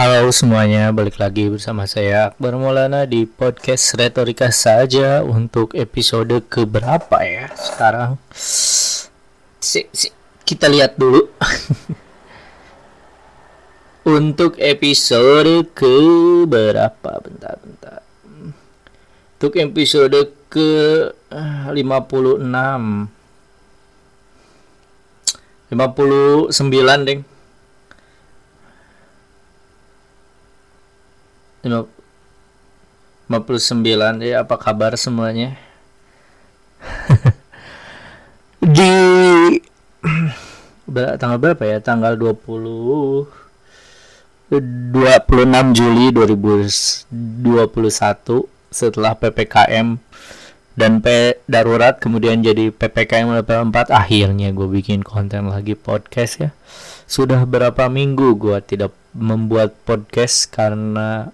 Halo semuanya, balik lagi bersama saya Akbar Maulana di podcast Retorika saja untuk episode keberapa ya sekarang? Si, si, kita lihat dulu. untuk episode keberapa? Bentar, bentar. Untuk episode ke 56 59 deng 59 ya apa kabar semuanya? Di tanggal berapa ya? Tanggal 20 26 Juli 2021 setelah PPKM dan P darurat kemudian jadi PPKM level 4 akhirnya gue bikin konten lagi podcast ya. Sudah berapa minggu gue tidak membuat podcast karena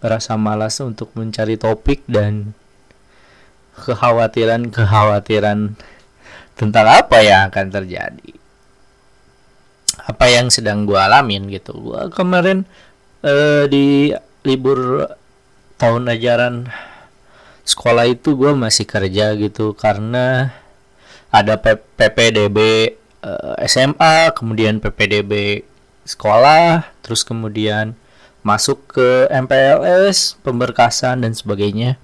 rasa malas untuk mencari topik dan kekhawatiran-kekhawatiran tentang apa yang akan terjadi. Apa yang sedang gue alamin gitu. Gue kemarin uh, di libur tahun ajaran sekolah itu gue masih kerja gitu karena ada PPDB uh, SMA, kemudian PPDB sekolah, terus kemudian masuk ke MPLS, pemberkasan dan sebagainya.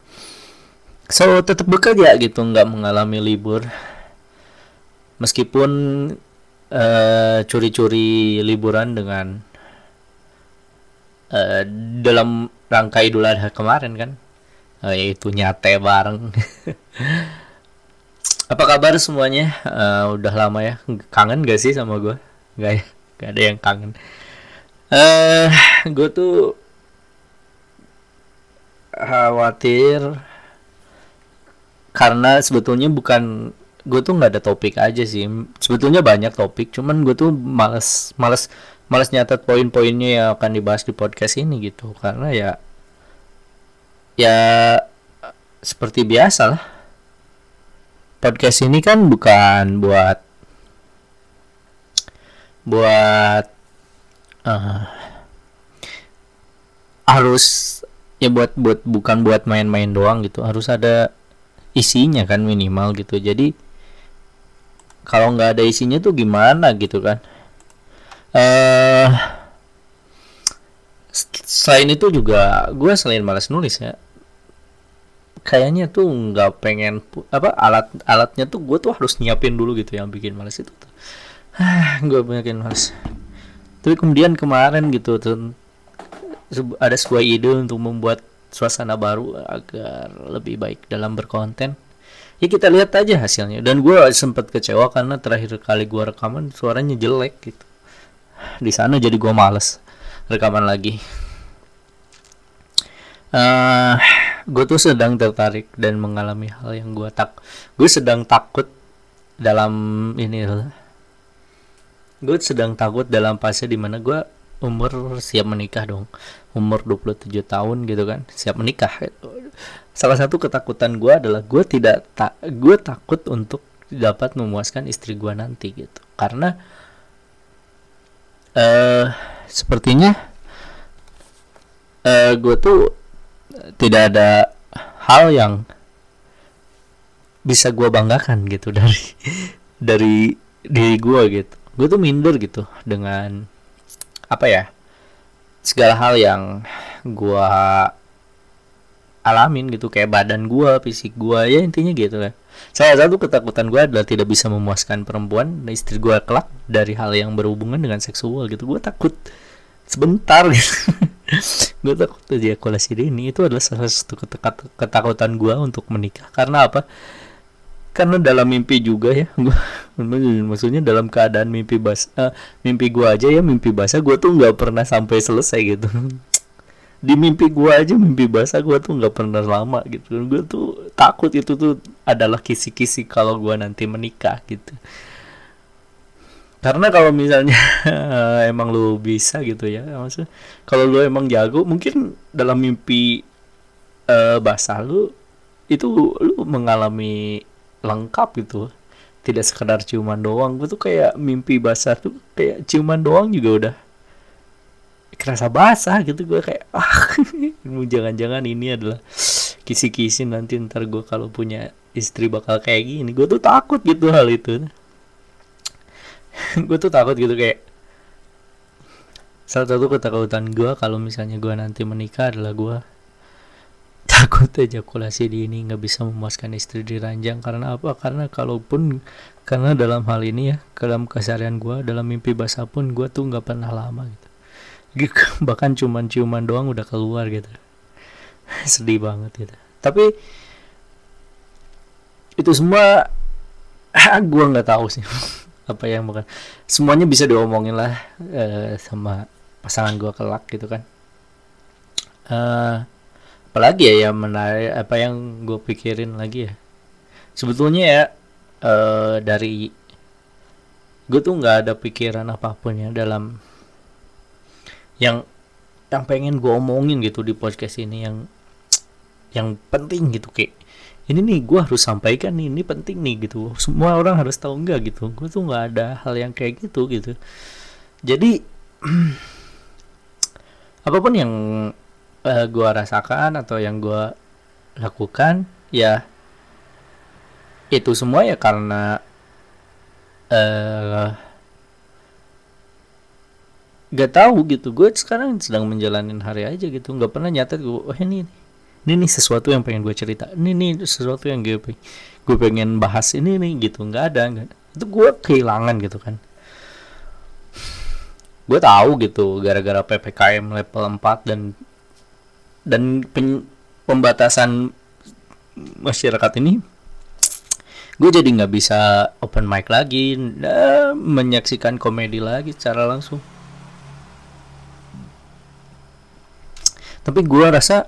So tetap bekerja gitu, nggak mengalami libur. Meskipun curi curi-curi liburan dengan uh, dalam rangka Idul Adha kemarin kan, uh, yaitu nyate bareng. Apa kabar semuanya? Uh, udah lama ya, kangen gak sih sama gue? Gak ya, gak ada yang kangen eh uh, gue tuh khawatir karena sebetulnya bukan gue tuh nggak ada topik aja sih. Sebetulnya banyak topik cuman gue tuh males males males nyatet poin-poinnya yang akan dibahas di podcast ini gitu. Karena ya ya seperti biasa lah. Podcast ini kan bukan buat buat uh, harus ya buat buat bukan buat main-main doang gitu. Harus ada isinya kan minimal gitu. Jadi kalau nggak ada isinya tuh gimana gitu kan? Uh, selain itu juga gue selain malas nulis ya kayaknya tuh nggak pengen apa alat alatnya tuh gue tuh harus nyiapin dulu gitu yang bikin malas itu tuh. Gue bikin malas tapi kemudian kemarin gitu tuh ada sebuah ide untuk membuat suasana baru agar lebih baik dalam berkonten. Ya kita lihat aja hasilnya. Dan gue sempat kecewa karena terakhir kali gue rekaman suaranya jelek gitu. Di sana jadi gue males rekaman lagi. Uh, gue tuh sedang tertarik dan mengalami hal yang gue tak gue sedang takut dalam ini gue sedang takut dalam fase di mana gue umur siap menikah dong. Umur 27 tahun gitu kan siap menikah salah satu ketakutan gue adalah gue tidak tak gue takut untuk dapat memuaskan istri gue nanti gitu. Karena uh, sepertinya uh, gue tuh tidak ada hal yang bisa gue banggakan gitu dari dari diri gue gitu gue tuh minder gitu dengan apa ya segala hal yang gue alamin gitu. Kayak badan gue fisik gue ya intinya gitu kan. Saya satu ketakutan gue adalah tidak bisa memuaskan perempuan dan istri gue kelak dari hal yang berhubungan dengan seksual gitu. Gue takut sebentar gitu. Gue takut ejakulasi dini. Itu adalah salah satu ketakutan gue untuk menikah. Karena apa karena dalam mimpi juga ya. Maksudnya dalam keadaan mimpi bas uh, mimpi gua aja ya mimpi basah gua tuh nggak pernah sampai selesai gitu. Di mimpi gua aja mimpi basah gua tuh nggak pernah lama gitu. Gua tuh takut itu tuh adalah kisi-kisi kalau gua nanti menikah gitu. Karena kalau misalnya emang lu bisa gitu ya maksudnya kalau lu emang jago mungkin dalam mimpi uh, basah lu itu lu mengalami lengkap gitu. Tidak sekedar ciuman doang. Gue tuh kayak mimpi basah tuh kayak ciuman doang juga udah. Kerasa basah gitu gue kayak ah jangan-jangan ini adalah kisi-kisi nanti ntar gue kalau punya istri bakal kayak gini. Gue tuh takut gitu hal itu. Gue tuh takut gitu kayak salah satu ketakutan gue kalau misalnya gue nanti menikah adalah gue takut ejakulasi ini nggak bisa memuaskan istri di ranjang. Karena apa? Karena kalaupun karena dalam hal ini ya dalam keseharian gue dalam mimpi basah pun gue tuh nggak pernah lama gitu. Bahkan cuman ciuman doang udah keluar gitu. Sedih banget gitu. Tapi itu semua gue nggak tahu sih apa yang bukan semuanya bisa diomongin lah uh, sama pasangan gue kelak gitu kan. Uh, apalagi ya yang menarik apa yang gue pikirin lagi ya? Sebetulnya ya uh, dari gue tuh nggak ada pikiran apa pun ya dalam yang yang pengen gue omongin gitu di podcast ini yang yang penting gitu kayak ini nih gue harus sampaikan nih ini penting nih gitu. Semua orang harus tahu enggak gitu? Gue tuh nggak ada hal yang kayak gitu gitu. Jadi apa pun yang uh, eh, gue rasakan atau yang gue lakukan ya itu semua ya karena uh, gak tahu gitu. Gue sekarang sedang menjalanin hari aja gitu. Nggak pernah nyatet gue oh ini ini nih sesuatu yang pengen gue cerita. Ini nih sesuatu yang gue gue pengen bahas ini nih gitu. Nggak ada nggak itu gue kehilangan gitu kan. Gue tahu gitu gara-gara ppkm level 4 dan dan pen, pembatasan masyarakat ini gue jadi nggak bisa open mic lagi nah, menyaksikan komedi lagi secara langsung. Tapi gue rasa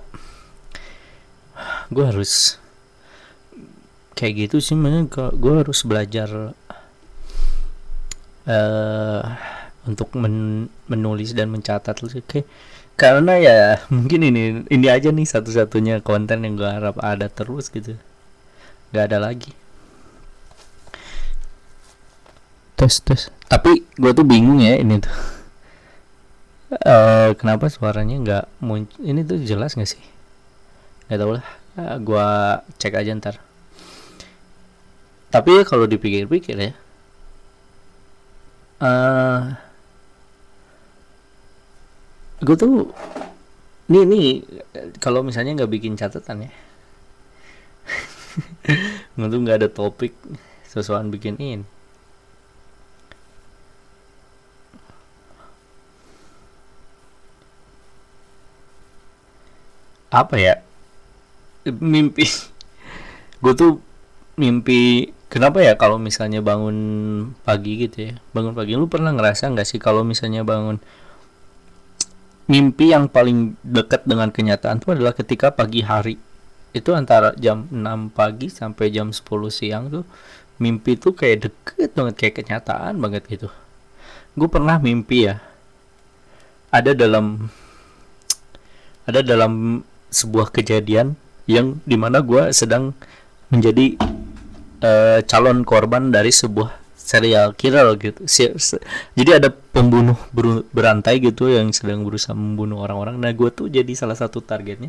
gue harus kayak gitu sih makanya gue harus belajar uh, untuk men menulis dan mencatat kayak karena ya mungkin ini ini aja nih satu-satunya konten yang gue harap ada terus gitu. Nggak ada lagi. Tes tes tapi gue tuh bingung ya ini tuh. Uh, kenapa suaranya nggak muncul ini tuh jelas nggak sih? Nggak tahu lah. Uh, gua cek aja ntar. Tapi kalau dipikir-pikir ya uh, gue tuh nih nih kalau misalnya nggak bikin catatan ya. Nggak tuh nggak ada topik sesuatu bikin ini. Apa ya? Mimpi. Gue tuh mimpi kenapa ya kalau misalnya bangun pagi gitu ya? Bangun pagi lu pernah ngerasa nggak sih kalau misalnya bangun mimpi yang paling dekat dengan kenyataan itu adalah ketika pagi hari. Itu antara jam 6 pagi sampai jam 10 siang tuh mimpi tuh kayak deket banget kayak kenyataan banget gitu. Gue pernah mimpi ya ada dalam ada dalam sebuah kejadian yang di mana gue sedang menjadi uh, calon korban dari sebuah serial killer gitu. Jadi ada pembunuh ber berantai gitu yang sedang berusaha membunuh orang-orang. Nah gue tuh jadi salah satu targetnya.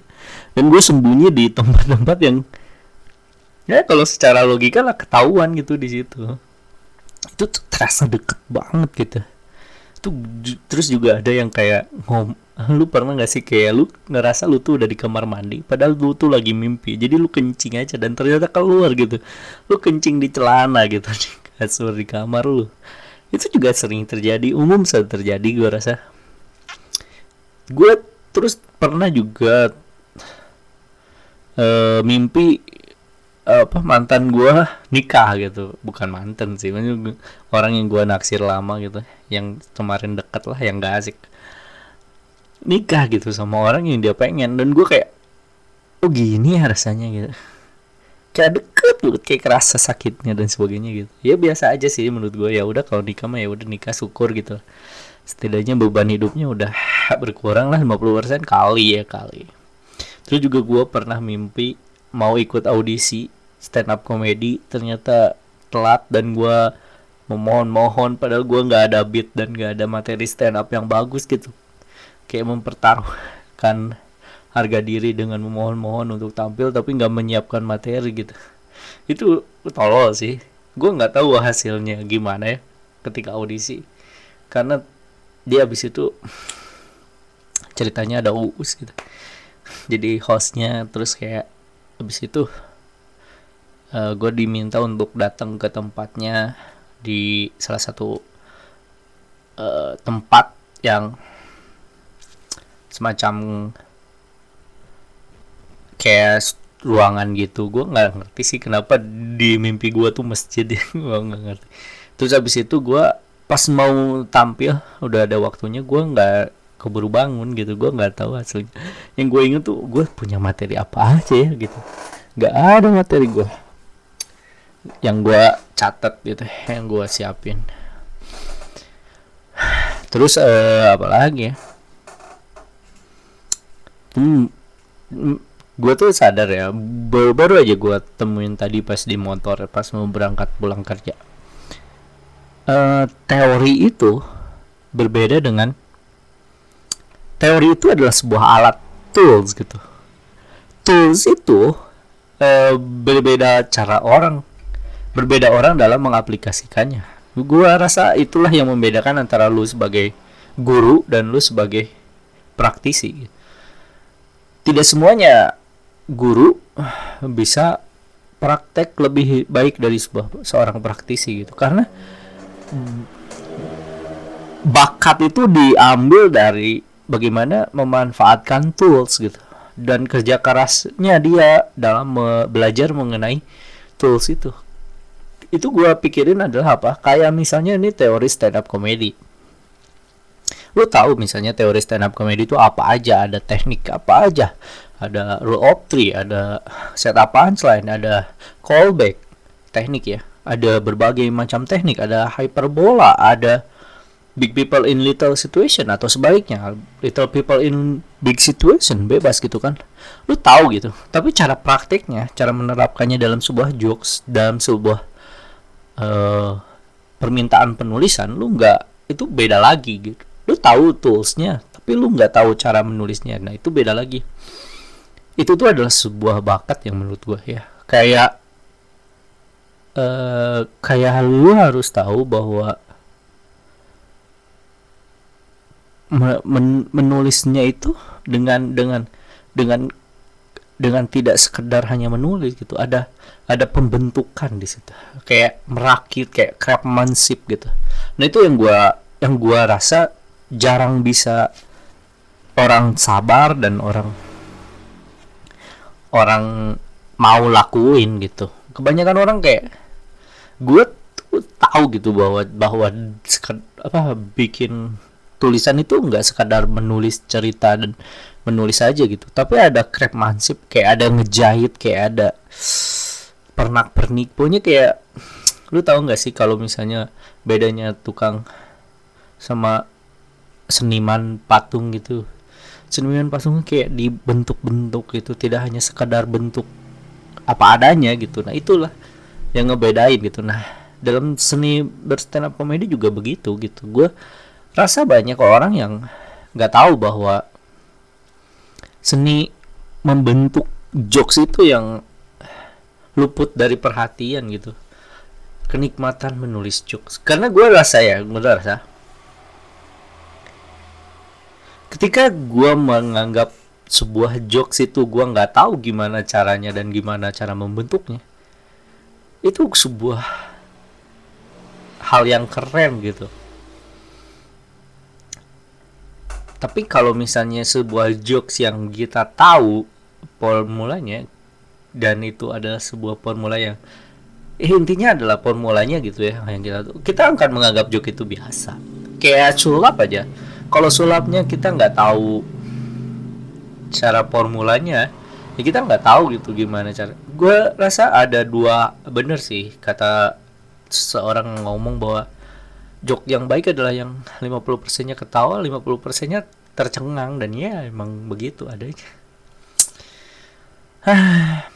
Dan gue sembunyi di tempat-tempat yang ya kalau secara logika lah ketahuan gitu di situ. Itu tuh terasa deket banget gitu. Tuh terus juga ada yang kayak ngom lu pernah gak sih kayak lu ngerasa lu tuh udah di kamar mandi padahal lu tuh lagi mimpi jadi lu kencing aja dan ternyata keluar gitu lu kencing di celana gitu kasur di kamar lu. Itu juga sering terjadi umum saat terjadi gue rasa. Gue terus pernah juga uh, mimpi apa mantan gue nikah gitu. Bukan mantan sih orang yang gue naksir lama gitu yang kemarin deket lah yang gak asik. Nikah gitu sama orang yang dia pengen dan gue kayak oh gini ya rasanya gitu kayak deket banget kayak kerasa sakitnya dan sebagainya gitu. Ya biasa aja sih menurut gue ya udah kalau nikah mah ya udah nikah syukur gitu. Setidaknya beban hidupnya udah berkurang lah 50% kali ya kali. Terus juga gue pernah mimpi mau ikut audisi stand up comedy ternyata telat dan gue memohon-mohon padahal gue nggak ada beat dan nggak ada materi stand up yang bagus gitu. Kayak mempertaruhkan harga diri dengan memohon-mohon untuk tampil tapi nggak menyiapkan materi gitu. Itu tolol sih. Gue nggak tahu hasilnya gimana ya ketika audisi. Karena dia habis itu ceritanya ada uus gitu. Jadi hostnya terus kayak habis itu uh, eh, gue diminta untuk datang ke tempatnya di salah satu uh, tempat yang semacam kayak ruangan gitu. Gue nggak ngerti sih kenapa di mimpi gue tuh masjid ya. Gue nggak ngerti. Terus habis itu gue pas mau tampil udah ada waktunya gue nggak keburu bangun gitu. Gue nggak tahu hasilnya. Yang gue inget tuh gue punya materi apa aja ya gitu. Nggak ada materi gue yang gue catat gitu yang gue siapin. Terus uh, apa lagi ya? Hmm, gue tuh sadar ya baru, baru aja gue temuin tadi pas di motor pas mau berangkat pulang kerja. Uh, teori itu berbeda dengan teori itu adalah sebuah alat tools gitu. Tools itu uh, berbeda cara orang berbeda orang dalam mengaplikasikannya. Gue rasa itulah yang membedakan antara lu sebagai guru dan lu sebagai praktisi. Tidak semuanya guru bisa praktek lebih baik dari sebuah seorang praktisi gitu. Karena bakat itu diambil dari bagaimana memanfaatkan tools gitu. Dan kerja kerasnya dia dalam belajar mengenai tools itu. Itu gue pikirin adalah apa? Kayak misalnya ini teori stand up comedy lu tahu misalnya teori stand up comedy itu apa aja ada teknik apa aja ada rule of three, ada setup punchline, ada callback, teknik ya. Ada berbagai macam teknik, ada hyperbola, ada big people in little situation atau sebaliknya, little people in big situation, bebas gitu kan. Lu tahu gitu. Tapi cara praktiknya, cara menerapkannya dalam sebuah jokes, dalam sebuah uh, permintaan penulisan, lu nggak itu beda lagi gitu. Lu tahu toolsnya, tapi lu nggak tahu cara menulisnya. Nah, itu beda lagi. Itu tuh adalah sebuah bakat yang menurut gue ya. Kayak uh, kayak lu harus tahu bahwa men menulisnya itu dengan dengan dengan dengan tidak sekedar hanya menulis gitu. Ada ada pembentukan di situ. Kayak merakit kayak craftsmanship gitu. Nah itu yang gua yang gua rasa jarang bisa orang sabar dan orang orang mau lakuin gitu. Kebanyakan orang kayak gue tuh tahu gitu bahwa bahwa apa bikin tulisan itu nggak sekadar menulis cerita dan menulis aja gitu. Tapi ada craftsmanship kayak ada ngejahit kayak ada pernak pernik punya kayak lu tahu nggak sih kalau misalnya bedanya tukang sama seniman patung gitu. Seniman patung kayak dibentuk-bentuk gitu tidak hanya sekadar bentuk apa adanya gitu. Nah itulah yang ngebedain gitu. Nah dalam seni berstand up komedi juga begitu gitu. Gue rasa banyak orang yang nggak tahu bahwa seni membentuk jokes itu yang luput dari perhatian gitu. Kenikmatan menulis jokes. Karena gue rasa ya gue rasa ketika gue menganggap sebuah jokes itu gue nggak tahu gimana caranya dan gimana cara membentuknya itu sebuah hal yang keren gitu. Tapi kalau misalnya sebuah jokes yang kita tahu formulanya dan itu adalah sebuah formula yang eh, intinya adalah formulanya gitu ya yang kita kita akan menganggap joke itu biasa. Kayak sulap aja kalau sulapnya kita nggak tahu cara formulanya ya kita nggak tahu gitu gimana cara. Gue rasa ada dua bener sih kata seorang ngomong bahwa jok yang baik adalah yang 50 persennya ketawa 50 persennya tercengang dan ya emang begitu adanya.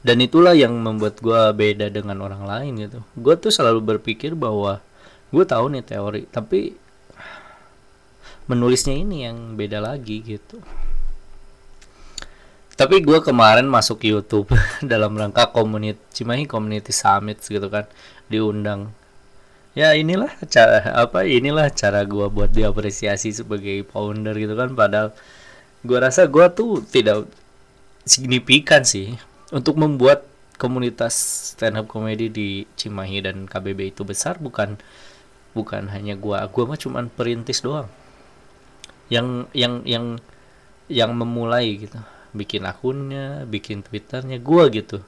Dan itulah yang membuat gue beda dengan orang lain gitu. Gue tuh selalu berpikir bahwa gue tahu nih teori tapi menulisnya ini yang beda lagi gitu. Tapi gue kemarin masuk YouTube dalam rangka community Cimahi Community Summit gitu kan diundang. Ya inilah cara apa inilah cara gue buat diapresiasi sebagai founder gitu kan padahal gue rasa gue tuh tidak signifikan sih untuk membuat komunitas stand up comedy di Cimahi dan KBB itu besar bukan bukan hanya gue gue mah cuman perintis doang. Yang yang yang yang memulai gitu. Bikin akunnya bikin twitternya gue gitu.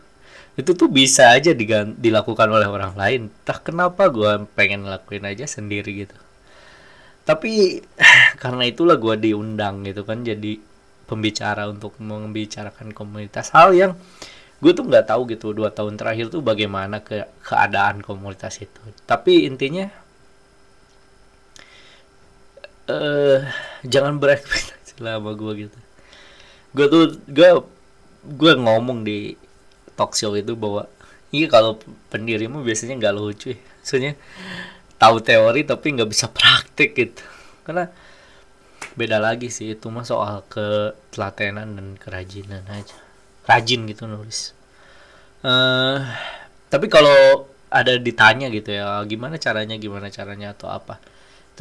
Itu tuh bisa aja dilakukan oleh orang lain. Tak kenapa gue pengen ngelakuin aja sendiri gitu. Tapi karena itulah gue diundang gitu kan jadi pembicara untuk membicarakan komunitas. Hal yang gue tuh nggak tahu gitu dua tahun terakhir tuh bagaimana ke keadaan komunitas itu. Tapi intinya uh, jangan berekspektasi lah sama gue gitu. Gue tuh gue gue ngomong di talk show itu bahwa iya kalau pendirimu biasanya nggak lucu ya. Soalnya tahu teori tapi nggak bisa praktek gitu. Karena beda lagi sih itu mah soal ketelatenan dan kerajinan aja. Rajin gitu nulis. Uh, tapi kalau ada ditanya gitu ya gimana caranya gimana caranya atau apa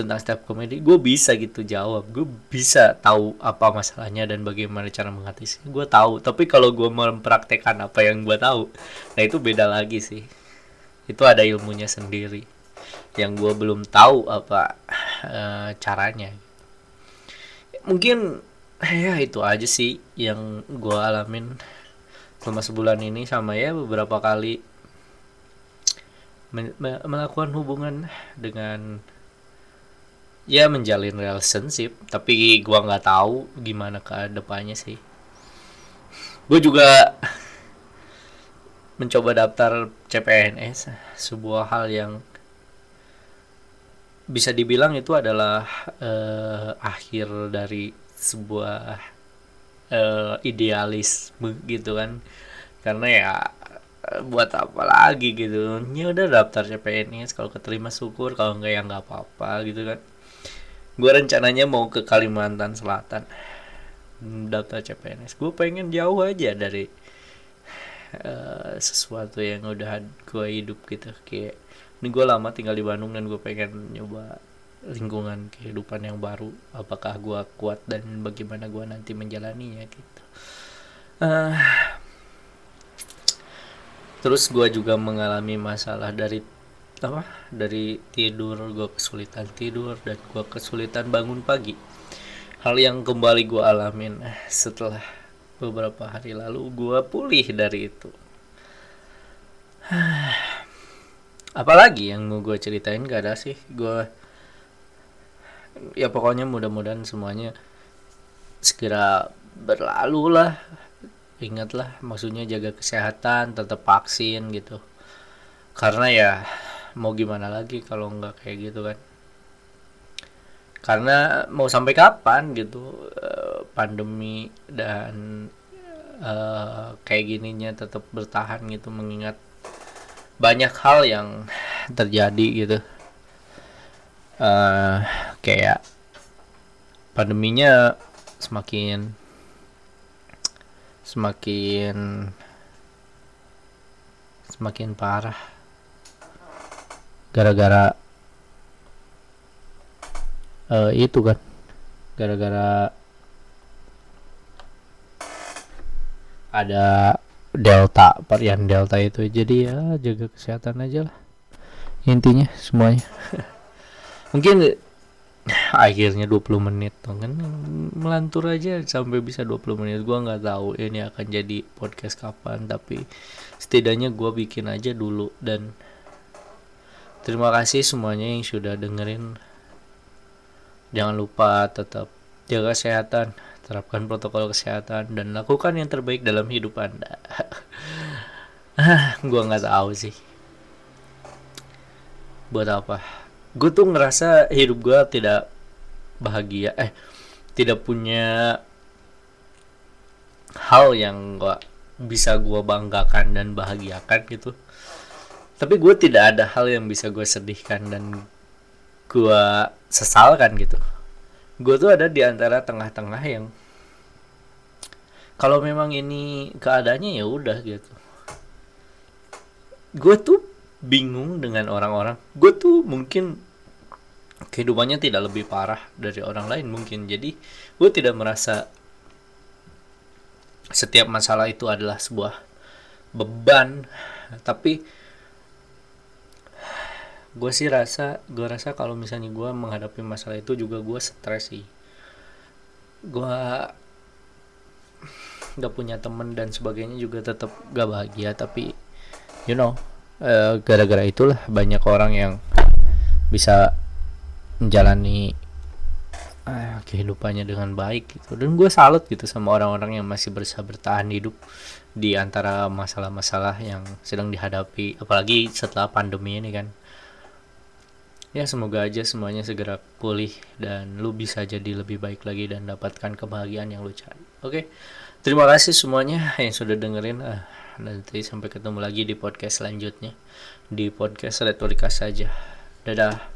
tentang stand comedy gue bisa gitu jawab. Gue bisa tahu apa masalahnya dan bagaimana cara mengatasi gue tahu tapi kalau gue mempraktekkan apa yang gue tahu nah itu beda lagi sih. Itu ada ilmunya sendiri yang gue belum tahu apa uh, caranya. Mungkin ya itu aja sih yang gue alamin selama sebulan ini sama ya beberapa kali melakukan hubungan dengan ya menjalin relationship tapi gua nggak tahu gimana ke depannya sih. Gue juga mencoba daftar CPNS sebuah hal yang bisa dibilang itu adalah uh, akhir dari sebuah uh, idealisme gitu kan. Karena ya buat apa lagi gitu. Ya udah daftar CPNS kalau keterima syukur kalau enggak ya nggak apa-apa gitu kan gue rencananya mau ke Kalimantan Selatan. Daftar CPNS gue pengen jauh aja dari uh, sesuatu yang udah gue hidup gitu. Kayak ini gue lama tinggal di Bandung dan gue pengen nyoba lingkungan kehidupan yang baru. Apakah gue kuat dan bagaimana gue nanti menjalaninya gitu. Uh, terus gue juga mengalami masalah dari apa? Dari tidur gue kesulitan tidur dan gue kesulitan bangun pagi. Hal yang kembali gue alamin setelah beberapa hari lalu gue pulih dari itu. Apalagi yang mau gue ceritain gak ada sih. Gue ya pokoknya mudah-mudahan semuanya segera berlalu lah. Ingatlah maksudnya jaga kesehatan tetap vaksin gitu. Karena ya mau gimana lagi kalau nggak kayak gitu kan. Karena mau sampai kapan gitu uh, pandemi dan uh, kayak gininya tetap bertahan gitu mengingat banyak hal yang terjadi gitu. Uh, kayak pandeminya semakin semakin semakin parah gara-gara uh, itu kan. Gara-gara ada delta varian delta itu. Jadi ya jaga kesehatan aja lah. Intinya semuanya. Mungkin akhirnya 20 menit kan? Melantur aja sampai bisa 20 menit. Gua nggak tahu ini akan jadi podcast kapan tapi setidaknya gua bikin aja dulu dan Terima kasih semuanya yang sudah dengerin. Jangan lupa tetap jaga kesehatan, terapkan protokol kesehatan, dan lakukan yang terbaik dalam hidup Anda. gua nggak tahu sih. Buat apa? Gue tuh ngerasa hidup gue tidak bahagia. Eh, tidak punya hal yang gak bisa gue banggakan dan bahagiakan gitu tapi gue tidak ada hal yang bisa gue sedihkan dan gue sesalkan gitu. Gue tuh ada di antara tengah-tengah yang kalau memang ini keadaannya ya udah gitu. Gue tuh bingung dengan orang-orang. Gue tuh mungkin kehidupannya tidak lebih parah dari orang lain mungkin. Jadi gue tidak merasa setiap masalah itu adalah sebuah beban. Tapi gue sih rasa gue rasa kalau misalnya gue menghadapi masalah itu juga gue stres sih. Gue gak punya temen dan sebagainya juga tetap gak bahagia tapi you know gara gara-gara itulah banyak orang yang bisa menjalani uh, kehidupannya dengan baik gitu. Dan gue salut gitu sama orang-orang yang masih berusaha bertahan hidup di antara masalah-masalah yang sedang dihadapi apalagi setelah pandemi ini kan ya semoga aja semuanya segera pulih dan lu bisa jadi lebih baik lagi dan dapatkan kebahagiaan yang lu cari. Oke terima kasih semuanya yang sudah dengerin. Uh, nanti sampai ketemu lagi di podcast selanjutnya. Di podcast retorika saja. Dadah